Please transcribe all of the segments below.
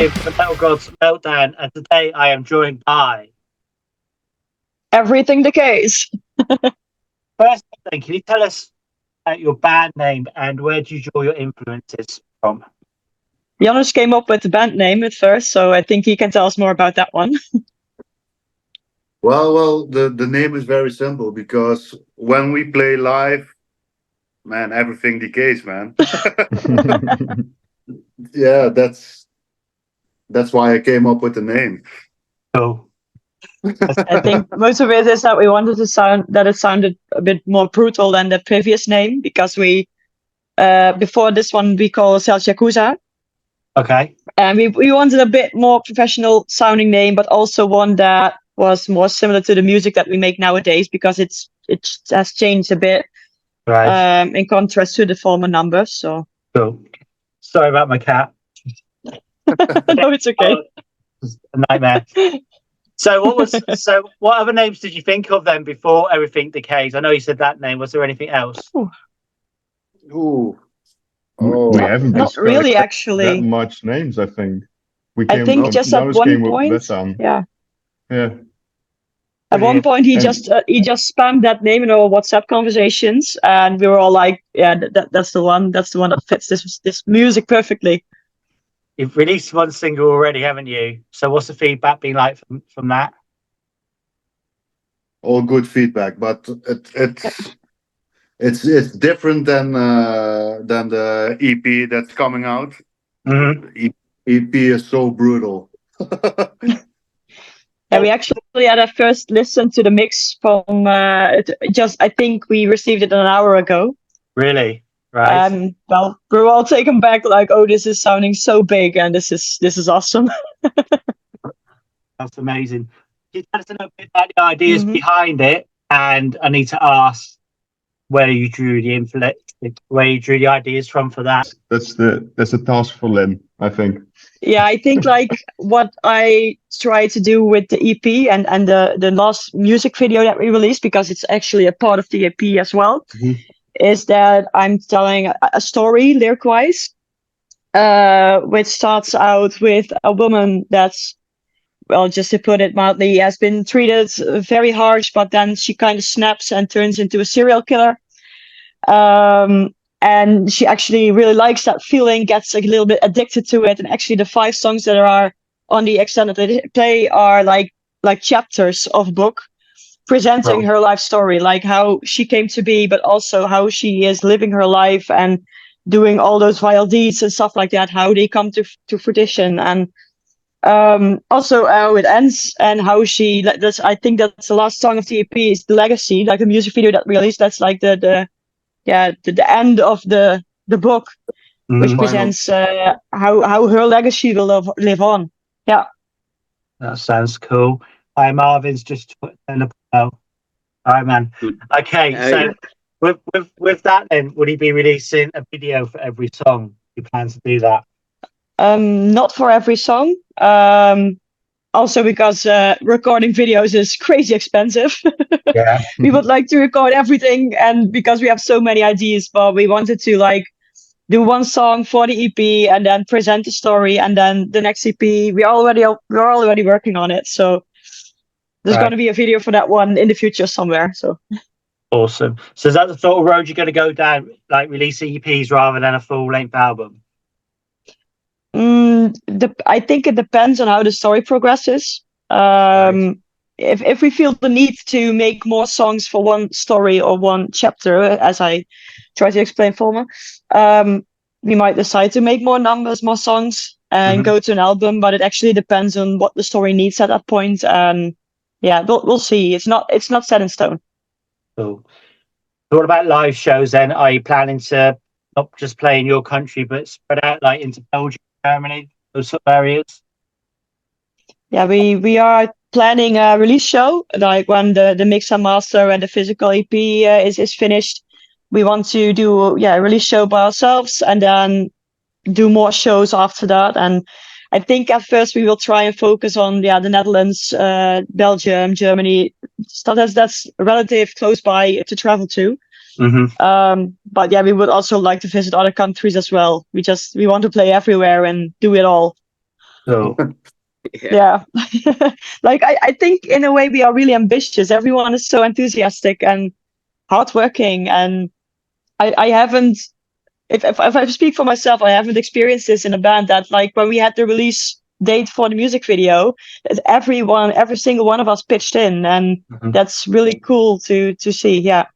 you for the Metal Gods Meltdown, and today I am joined by. Everything decays. First thing, can you tell us about your band name and where do you draw your influences from? Janusz came up with the band name at first, so I think he can tell us more about that one. Well, well, the the name is very simple because when we play live, man, everything decays, man. yeah, that's that's why I came up with the name. Oh, I think most of it is that we wanted to sound that it sounded a bit more brutal than the previous name because we uh before this one we call ourselves Yakuza. Okay. And we we wanted a bit more professional sounding name, but also one that was more similar to the music that we make nowadays because it's it has changed a bit Right. um in contrast to the former numbers. So cool. Sorry about my cat. no, it's okay. It's a nightmare. so what was so what other names did you think of then before everything decays? I know you said that name. Was there anything else? Ooh. we Oh, we haven't Not discussed really, that actually. much names. I think we I think up- just at Janus one with point- that one. Yeah. Yeah, At one point, he And- just uh, he just spammed that name in our WhatsApp conversations, and we were all like, "Yeah, that, that that's the one. That's the one that fits this this music perfectly." You've released one single already, haven't you? So what's the feedback been like from, from that? all good feedback, but it it's it's it's different than uh than the EP that's coming out. Mm-hmm. E- EP is so brutal. Yeah, we actually had a first listen to the mix from uh, just I think we received it an hour ago. Really? Right. Um, well, we're all taken back, like, "Oh, this is sounding so big, and this is this is awesome." That's amazing. Can you tell us a little bit about the ideas Mhm. behind it? And I need to ask where you drew the influence, where you drew the ideas from for that. that's the that's a task for Lynn. I think. yeah i think like what i try to do with the ep and and the the last music video that we released because it's actually a part of the ep as well Mhm. Is that i'm telling a, story lyric wise uh which starts out with a woman that's well just to put it mildly has been treated very harsh but then she kind of snaps and turns into a serial killer. Um and she actually really likes that feeling gets a little bit addicted to it. And actually the five songs that are on the extended play are like like chapters of book presenting her life story like how she came to be but also how she is living her life and doing all those vile deeds and stuff like that how they come to to fruition. And um also how it ends and how she that's i think that's the last song of the ep is the legacy like the music video that released. That's like the the yeah the, the end of the the book which Mhm. presents uh, how how her legacy will live, live on. Yeah, That sounds cool. Hi, Marvin's just put in a All right, man. Okay, Oh, so yeah. with, with with that, then would he be releasing a video for every song? You plan to do that? um not for every song um also because uh, recording videos is crazy expensive Yeah. we would like to record everything and because we have so many ideas but we wanted to like do one song for the ep and then present the story and then the next ep we already we're already working on it so there's Right. going to be a video for that one in the future somewhere so Awesome. So is that the sort of road you're going to go down, like release EPs rather than a full length album? Mm, the, I think it depends on how the story progresses. Um, if if we feel the need to make more songs for one story or one chapter, as I try to explain former, um, we might decide to make more numbers, more songs, and Mhm. go to an album. But it actually depends on what the story needs at that point. And yeah, we'll we'll see. It's not it's not set in stone. Cool. So what about live shows then? Are you planning to not just play in your country, but spread out like into Belgium, Germany, those sort of areas? Yeah, we we are planning a release show like when the the mix and master and the physical EP uh, is is finished. We want to do yeah a release show by ourselves and then do more shows after that. And I think at first we will try and focus on yeah the Netherlands, uh, Belgium, Germany, stuff that's that's relative close by to travel to. Mm-hmm. Um, but yeah, we would also like to visit other countries as well. We just we want to play everywhere and do it all. So yeah like I, I think in a way we are really ambitious everyone is so enthusiastic and hardworking and i i haven't if, if, if i speak for myself i haven't experienced this in a band that like when we had the release date for the music video that everyone every single one of us pitched in and Mhm. that's really cool to to see yeah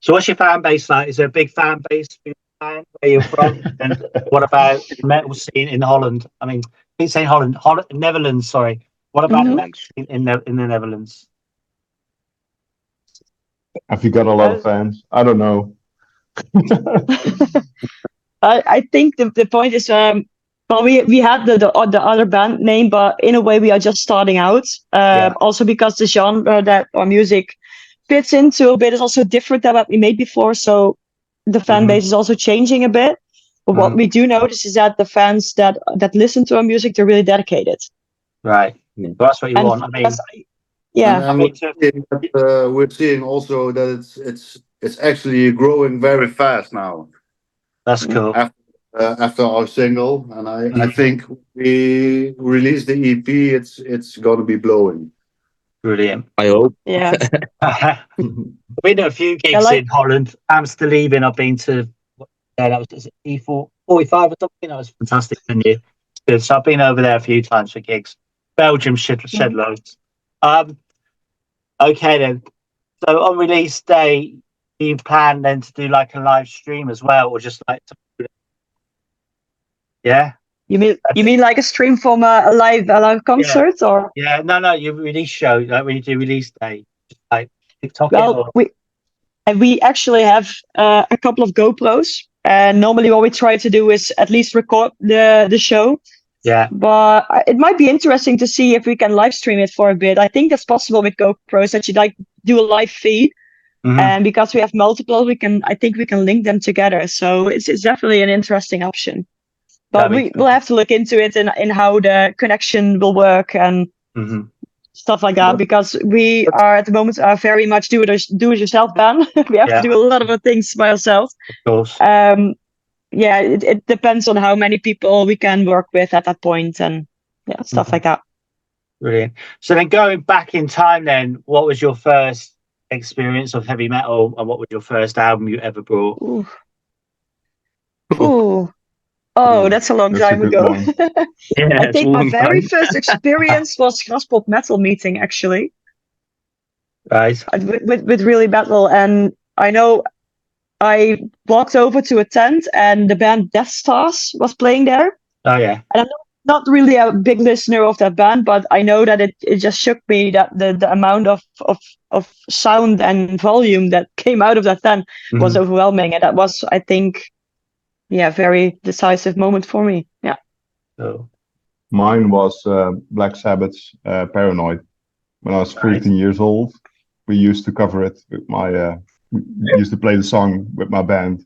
So what's your fan base like? Is there a big fan base for your band where you're from? and what about the metal scene in Holland? I mean, I keep saying Holland, Holland, Netherlands. Sorry. What about the Mhm. metal scene in the in the Netherlands? Have you got a lot of fans? I don't know. I, I think the, the point is um well we we had the, the the other band name but in a way we are just starting out uh, Yeah. also because the genre that our music fits into a bit is also different than what we made before so the fan Mhm. base is also changing a bit but what Mhm. we do notice is that the fans that that listen to our music they're really dedicated Right. Well, that's what you And want. I mean, yeah And, and Me we're, seeing that, uh, we're seeing also that it's it's it's actually growing very fast now. that's cool. After uh, after our single, and I I Mhm. think we release the EP. It's it's gonna be blowing. Brilliant. I hope. yeah We've been a few gigs like- in Holland. Amsterdam, I've been to, yeah, that was E4, 45 or something. That was fantastic venue. It's good. So I've been over there a few times for gigs. Belgium shed, shed loads. Um, okay then. So on release day, do you plan then to do like a live stream as well, or just like, to, yeah, you mean you mean like a stream from a, a live a live concert or? Yeah, no, no, your release show, like when you do release day, just like TikTok Well, or, we and we actually have uh, a couple of GoPros, and normally what we try to do is at least record the the show. yeah, But it might be interesting to see if we can live stream it for a bit. I think that's possible with GoPros that you like do a live feed, Mhm. and because we have multiple, we can I think we can link them together. So it's it's definitely an interesting option. But we, will have to look into it in in how the connection will work and Mhm. stuff like that because we are at the moment are very much do it do it yourself band. we have Yeah. to do a lot of things by ourselves. of course. Um, yeah, it, it depends on how many people we can work with at that point and yeah, stuff Mhm. like that. Brilliant. So then going back in time then, what was your first experience of heavy metal and what was your first album you ever brought? Ooh. Ooh. Oh, that's a long that's time good ago. Yeah, I think my very first experience was Graspop Metal meeting actually. Right. with, with, with really metal and i know i walked over to a tent and the band Deathstars was playing there Oh yeah. Not really a big listener of that band but i know that it, it just shook me that the, the amount of, of of sound and volume that came out of that tent was Mhm. overwhelming and that was i think yeah very decisive moment for me yeah So, Mine was uh, Black Sabbath's uh, Paranoid. When I was Right. years old, we used to cover it with my. Uh, we used to play the song with my band.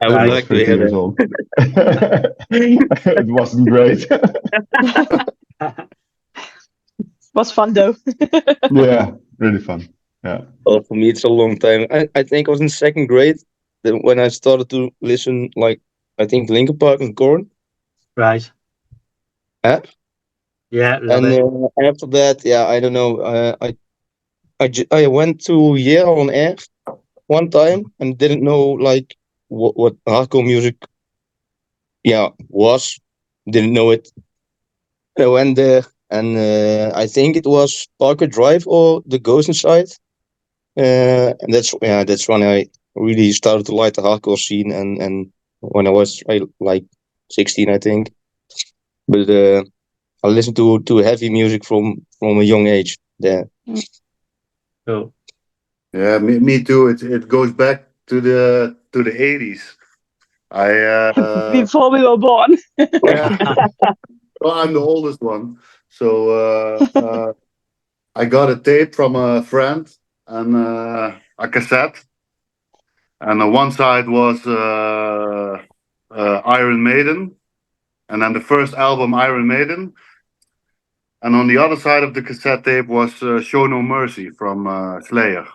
I would Right. Like to 15 hear years that. old. it wasn't great. was fun though yeah, really fun. Yeah. Well, for me, it's a long time. I, I think I was in second grade then when I started to listen, like, I think Linkin Park and Korn. right. Huh? Yeah, and it. uh, after that, yeah, I don't know. Uh, I I ju- I went to Jera On Air one time and didn't know like what what hardcore music, yeah, was. Didn't know it. I went there and uh, I think it was Parkway Drive or the Ghost Inside. Uh, and that's yeah, that's when I really started to like the hardcore scene and and when I was like sixteen, I think. But uh, I listened to to heavy music from from a young age. There, Cool. Yeah, me, me too. It it goes back to the to the eighties. I uh, before we were born. Yeah. well, I'm the oldest one, so uh, uh, I got a tape from a friend and uh, a cassette, and on one side was uh, uh, Iron Maiden, and then the first album Iron Maiden, and on the other side of the cassette tape was uh, Show No Mercy from uh, Slayer,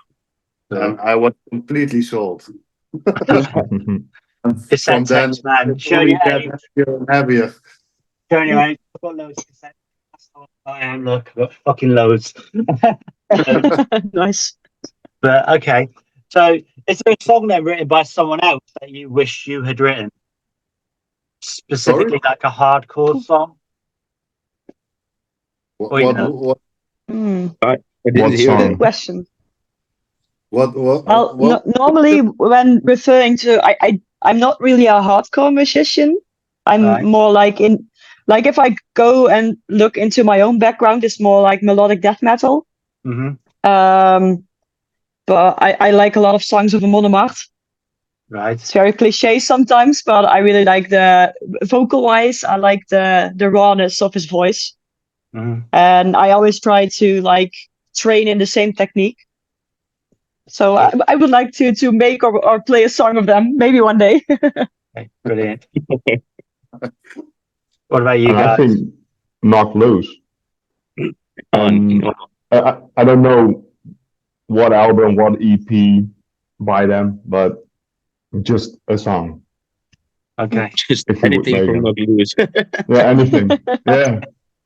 and I was completely sold. And Cassette then, tapes, man. Show only your got age. heavier and heavier. Turn around. I've got loads of cassettes. That's how I am. Look, I've got fucking loads. nice. but okay. So, is there a song then written by someone else that you wish you had written? Specifically, like a hardcore song? What, Oh, you what, know. what, Hmm, I didn't What hear song? that. question. What, what, Well, what- no, normally when referring to, I, I, I'm not really a hardcore musician. I'm Right. more like in, like if I go and look into my own background, it's more like melodic death metal. Mm-hmm. Um, but I, I like a lot of songs of Amon Amarth. Right. It's very cliche sometimes, but I really like the vocal wise. I like the the rawness of his voice, hmm and I always try to like train in the same technique. So I, I would like to to make or, or play a song of them maybe one day. Okay, brilliant. what about you And I guys? think Knocked Loose. Um, Um, I, I- I don't know what album, what EP by them, but just a song. Okay. just If you would anything make from it. Knocked Loose. Yeah, anything. yeah,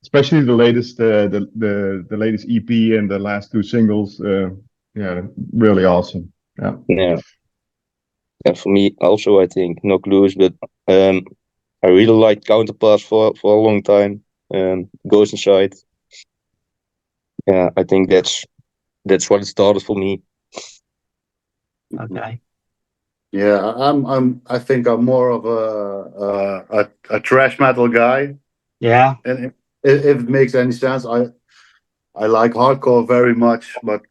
especially the latest, uh, the the the latest EP and the last two singles. Uh, yeah, really awesome. yeah. Yeah, And for me also I think Knocked Loose, but um I really liked Counterparts for for a long time. Um Ghost Inside. Yeah, I think that's that's what it started for me. Okay. Yeah, I- I'm. I'm. I think I'm more of a a, a, a trash metal guy, Yeah. and if, if it makes any sense, I I like hardcore very much, but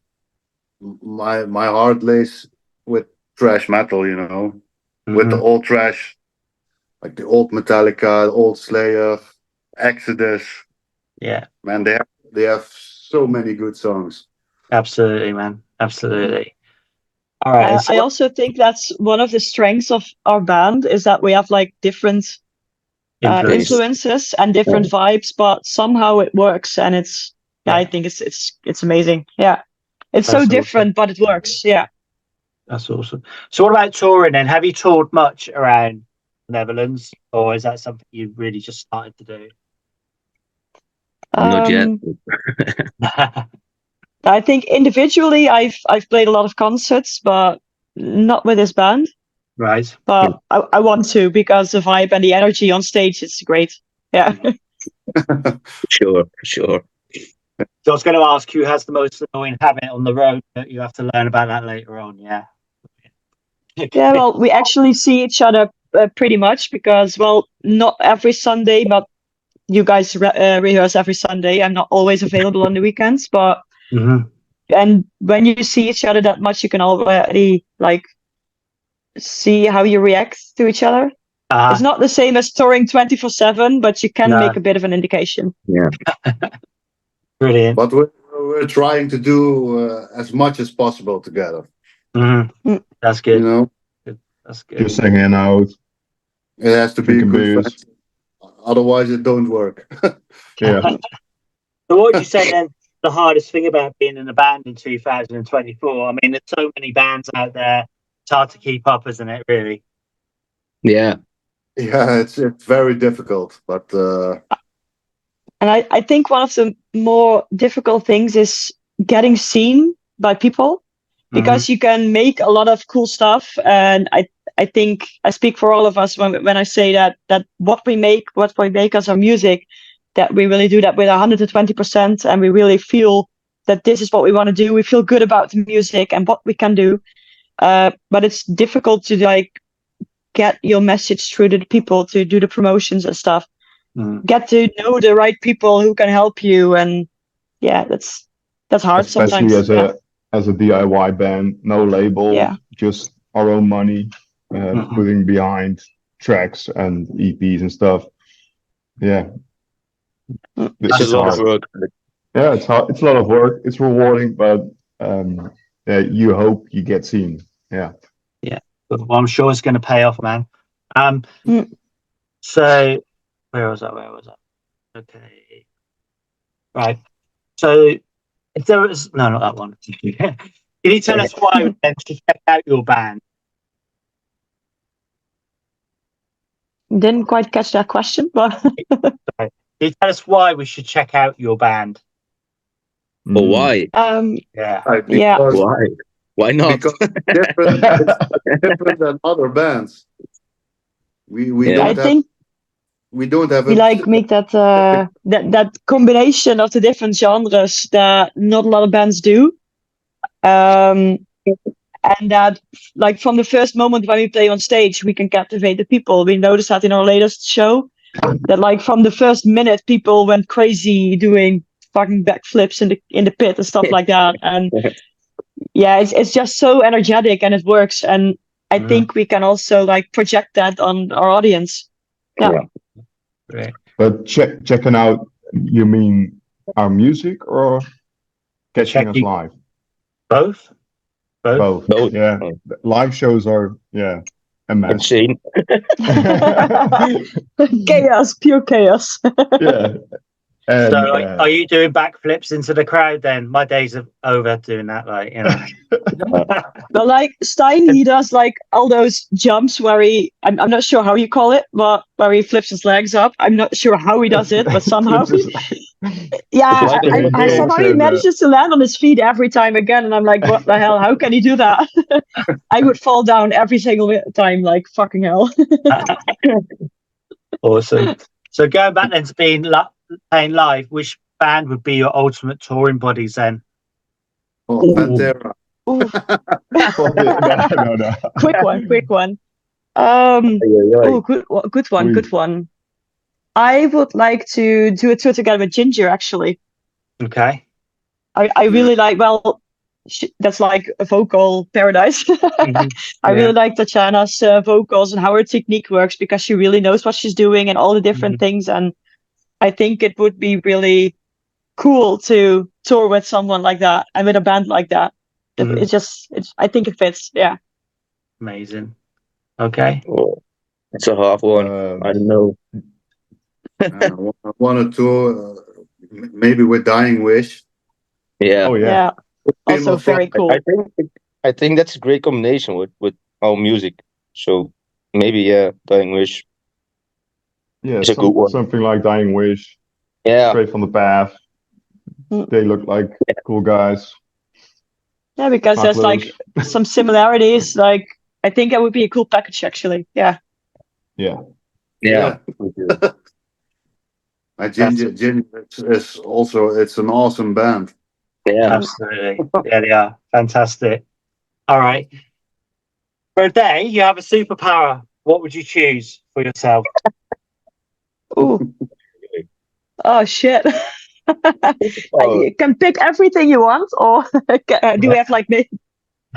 my my heart lays with trash metal. You know, with the Mhm. old trash, like the old Metallica, the old Slayer, Exodus. Yeah. Man, they have they have so many good songs. Absolutely, man. Absolutely. All right. Uh, so- I also think that's one of the strengths of our band is that we have like different uh, influences and different vibes, but somehow it works, and it's yeah, I think it's it's it's amazing. Yeah, it's so awesome. different, but it works. Yeah. That's awesome. So, what about touring then? Have you toured much around the Netherlands, or is that something you really just started to do? Not yet. Um, I think individually, I've I've played a lot of concerts, but not with this band. right. But I, I want to because the vibe and the energy on stage is great. Yeah. Sure, sure. So, I was going to ask who has the most annoying habit on the road, but you have to learn about that later on. Yeah. Yeah, well, we actually see each other uh, pretty much because, well, not every Sunday, but you guys re- uh, rehearse every Sunday. I'm not always available on the weekends, but Mhm. and when you see each other that much, you can already like see how you react to each other. Ah, It's not the same as touring 24 7, but you can No. make a bit of an indication. brilliant. But we're we're trying to do uh, as much as possible together. Mhm. Mm. That's You good. know, That's good. Just hanging out. it has to be Drinking good. beers. friends. Otherwise, it don't work. Yeah, So, what would you say then? The hardest thing about being in a band in 2024? I mean, there's so many bands out there. It's hard to keep up, isn't it? Really. Yeah. yeah, it's it's very difficult, but uh, And I, I think one of the more difficult things is getting seen by people because you can make a lot of cool stuff. And i i think i speak for all of us when when i say that that what we make what we make as our music that we really do that with 120% and we really feel that this is what we want to do. We feel good about the music and what we can do. Uh, but it's difficult to like get your message through to the people to do the promotions and stuff Mhm. get to know the right people who can help you and yeah that's that's hard especially sometimes as yeah. a as a DIY band, no label, Yeah. just our own money, uh, Mhm. putting behind tracks and EPs and stuff. Yeah, Mm. This It's is a lot of work. Yeah, it's hard. It's a lot of work. It's rewarding, but um, yeah, you hope you get seen. Yeah. Yeah but well, I'm sure it's going to pay off, man. Um, Mm. so where was I? Where was I? Okay, right. So if there was no, not that one. Can you tell us why we then to check out your band? Didn't quite catch that question, but Can you tell us why we should check out your band? But why? Um, Yeah. Right, Yeah. because- Why? Why not? Because different, it's different than other bands. We we Yeah. don't I have think we don't have we a- like make that uh that that combination of the different genres that not a lot of bands do. Um, and that like from the first moment when we play on stage, we can captivate the people. We noticed that in our latest show. That like from the first minute, people went crazy doing fucking backflips in the in the pit and stuff like that. And yeah, it's it's just so energetic and it works. And I Yeah. think we can also like project that on our audience. Yeah. Great. But check checking out, you mean our music or catching us Checking- live? Both? Both? Both. Both. Yeah. Live shows are yeah a mess. Insane. chaos, pure chaos. Yeah. And, So are, uh, are you doing backflips into the crowd then? My days are over doing that, like, you know. But like Stein, he does like all those jumps where he, I'm, I'm not sure how you call it, but where he flips his legs up. I'm not sure how he does it, but somehow, yeah, Like I, a I, dog somehow he uh, manages to land on his feet every time again. And I'm like, what the hell? How can he do that? I would fall down every single time, like fucking hell. awesome. So going back then to being li- playing live, which band would be your ultimate touring buddies then? oh, Pantera. Ooh, no, no, no. quick one, quick one. Um, Oh, good, one- good one, good one. I would like to do a tour together with Jinjer. Actually, Okay. I, I really like. Well, sh that's like a vocal paradise. Mhm. I really like Tatjana's uh, vocals and how her technique works because she really knows what she's doing and all the different Mm-hmm. things. And I think it would be really cool to tour with someone like that and with a band like that. It- Mhm. It's just, it's, I think it fits. Yeah. Amazing. Okay. Oh, it's a hard one. Um, I don't know. I wanted to uh, maybe with Dying Wish. Yeah. oh Yeah. yeah. Also very cool. I think I think that's a great combination with with our music. So maybe yeah, Dying Wish. Yeah, It's a some- good one. something like Dying Wish, Yeah. straight from the path. Mm. They look like cool guys. Yeah, because Hot there's like some similarities. Like I think that would be a cool package actually. Yeah. yeah. Yeah. Uh, Jinjer, Jinjer is, is also it's an awesome band. Yeah. Absolutely. yeah, they are. Fantastic. All right. For a day, you have a superpower. What would you choose for yourself? Ooh. oh shit. Oh, you can pick everything you want, or do we have like me?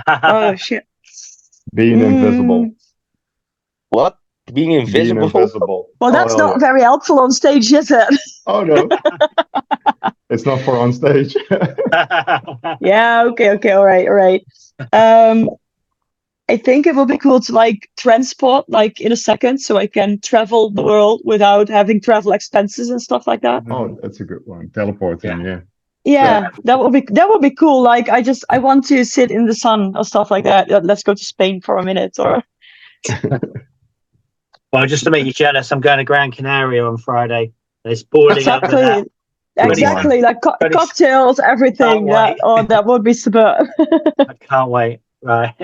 Oh shit. Being Mm. invisible. what? Being Being invisible? invisible. Well, that's Oh, not very helpful on stage, is it? Oh no. it's not for on stage. yeah. Okay. Okay. All right. All right. Um, I think it would be cool to like transport like in a second, so I can travel the world without having travel expenses and stuff like that. oh, that's a good one. Teleporting, yeah. Yeah, that would be that would be cool. Like I just I want to sit in the sun or stuff like that. Let's go to Spain for a minute or well, just to make you jealous, I'm going to Gran Canaria on Friday. It's boiling over exactly there. exactly like co- cocktails, everything. That oh that would be superb. I can't wait. Right.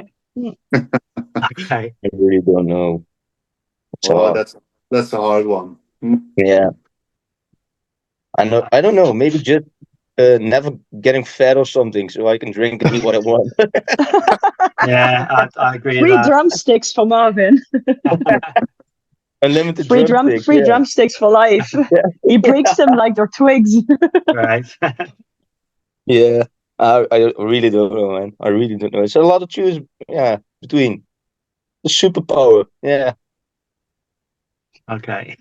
okay. I really don't know. It's Oh, hard. that's that's a hard one. Yeah. I know. I don't know. Maybe just uh, never getting fat or something, so I can drink and eat what I want. Yeah, I, I agree free that. drumsticks for Marvin. Unlimited Free drum drumstick, free yeah. drumsticks for life. he breaks them like they're twigs. right. Yeah, I I really don't know, man. I really don't know. It's a lot to choose. Yeah, between the superpower. Yeah, okay.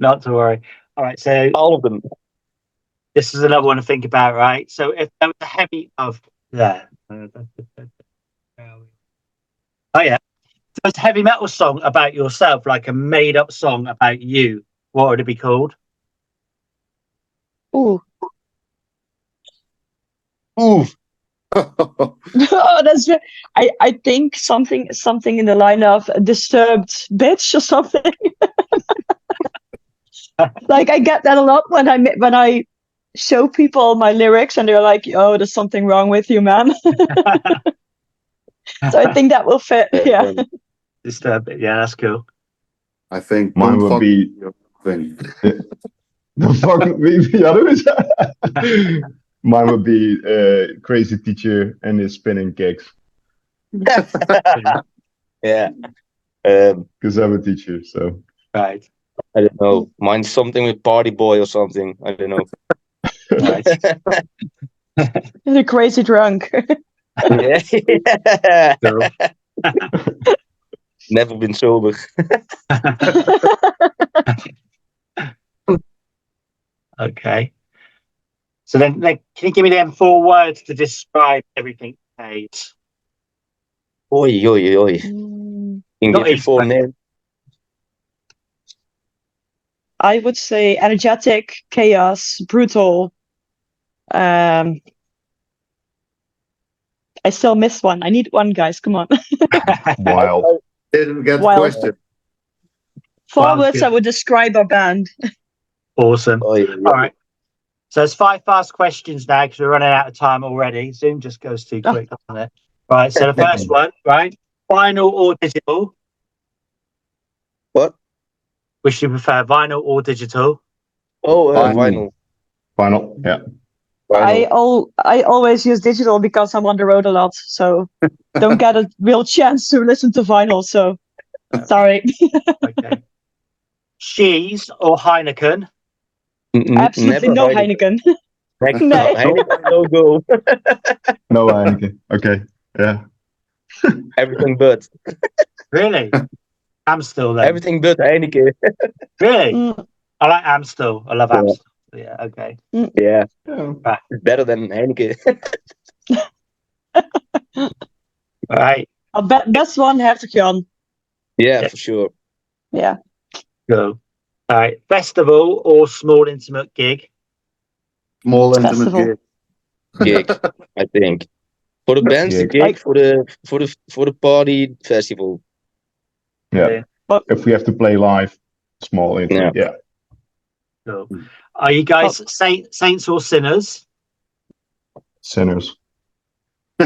Not to worry. All right. So all of them. this is another one to think about, right? So if there was a heavy of there. Oh yeah. If there a heavy metal song about yourself, like a made up song about you, what would it be called? Ooh. Ooh, oh, that's I I think something something in the line of disturbed bitch or something. like I get that a lot when I when I show people my lyrics and they're like, "Oh, there's something wrong with you, man." so I think that will fit. Yeah. Disturb it. Yeah, that's cool. I think Mine don't would be- your thing. The fuck wie wie hadden we ze? Mine would be uh, crazy teacher and his spinning kicks yeah. Um, because I'm a teacher. So Right. I don't know. Mine's something with Party Boy or something. I don't know. Right. They're crazy drunk. yeah. Never been sober. Okay. So then, then, can you give me them four words to describe everything you played? Oi, oi, oi. Mm, In Not give you four names. I would say energetic, chaos, brutal. Um, I still missed one. I need one, guys. Come on. wild. Didn't get the Wild. question. Four Wow, words good. I would describe our band. awesome. Oi, oi. All right. So it's five fast questions now because we're running out of time already. Zoom just goes too Oh. quick, doesn't it? Right. So the first one, right? Vinyl or digital? What? Which do you prefer, vinyl or digital? Oh, uh, Vinyl. vinyl. Final. Yeah. I Vinyl. all I always use digital because I'm on the road a lot, so don't get a real chance to listen to vinyl. So sorry. Okay. Cheese or Heineken? N- n- Absolutely never no Heineken. Heineken. Heck, Nee. Heineken, no go. No Heineken. Okay. Yeah. Everything but. Really? Amstel then. Everything but Heineken. Really? Mm, I like Amstel. I love Yeah. Amstel. Yeah, okay. Yeah, yeah. better than Heineken. All right. I'll bet best one Hertog Jan. yeah, Yeah. for sure. Yeah. Go. All right. Festival or small intimate gig? Small intimate Festival. gig. Gig, I think. For the bands, the Gig. gig. For the for the for the party festival. Yeah. If we have to play live, small intro. Yeah. Cool. Are you guys oh. saint, saints or sinners? Sinners.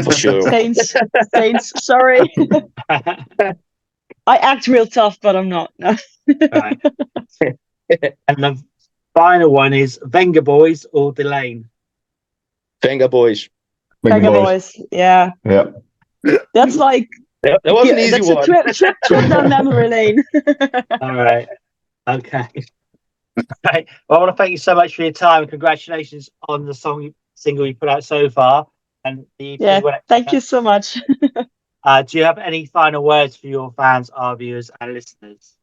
For sure. Saints. Saints. Sorry. I act real tough, but I'm not. No. right. and the final one is Vengaboys or Delane? Vengaboys. Big Mega boys. boys. Yeah. Yeah. That's like That, that was yeah, an easy that's one. a trip, trip, trip down memory lane. All right. Okay. Right. Well, I want to thank you so much for your time. And congratulations on the song single you put out so far. And the Yeah, Thank you so much. Uh, do you have any final words for your fans, our viewers, and listeners?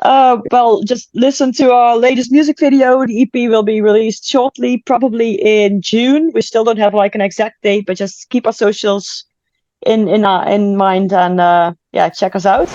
Uh, well, just listen to our latest music video. The EP will be released shortly, probably in June. We still don't have like an exact date, but just keep our socials in in our, in mind and uh, yeah, check us out.